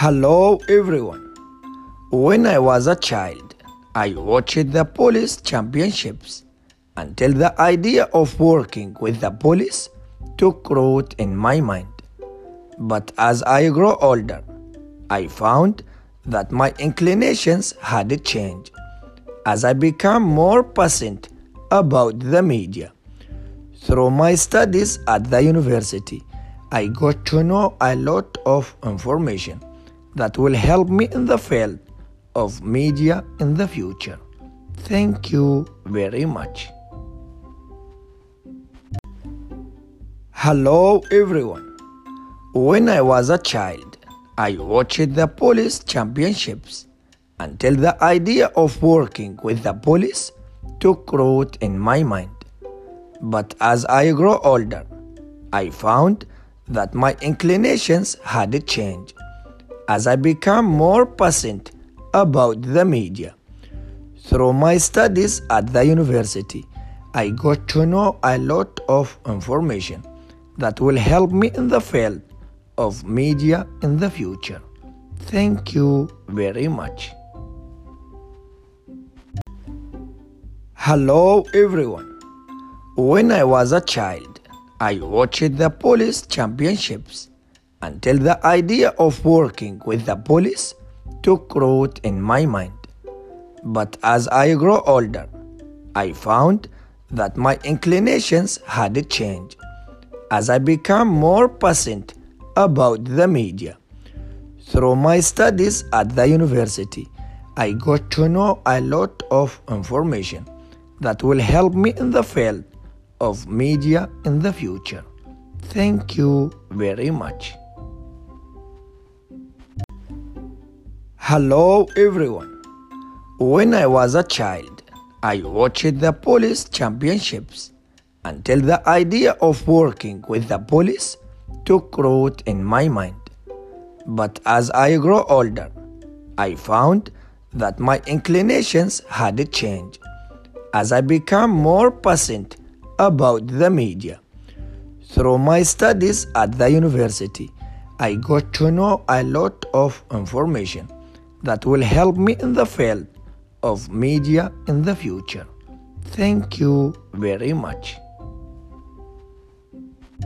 Hello everyone. When I was a child, I watched the police championships until the idea of working with the police took root in my mind. But as I grew older, I found that my inclinations had changed as I became more passionate about the media. Through my studies at the university, I got to know a lot of information that will help me in the field of media in the future. Thank you very much. Hello everyone. When I was a child, I watched the police championships until the idea of working with the police took root in my mind. But as I grew older, I found that my inclinations had changed as I became more passionate about the media. Through my studies at the university, I got to know a lot of information that will help me in the field of media in the future. Thank you very much. Hello everyone. When I was a child, I watched the police championships until the idea of working with the police took root in my mind. But as I grew older, I found that my inclinations had changed as I became more passionate about the media. Through my studies at the university, I got to know a lot of information that will help me in the field of media in the future. Thank you very much. Hello everyone. When I was a child, I watched the police championships until the idea of working with the police took root in my mind. But as I grew older, I found that my inclinations had changed as I became more passionate about the media. Through my studies at the university, I got to know a lot of information that will help me in the field of media in the future. Thank you very much.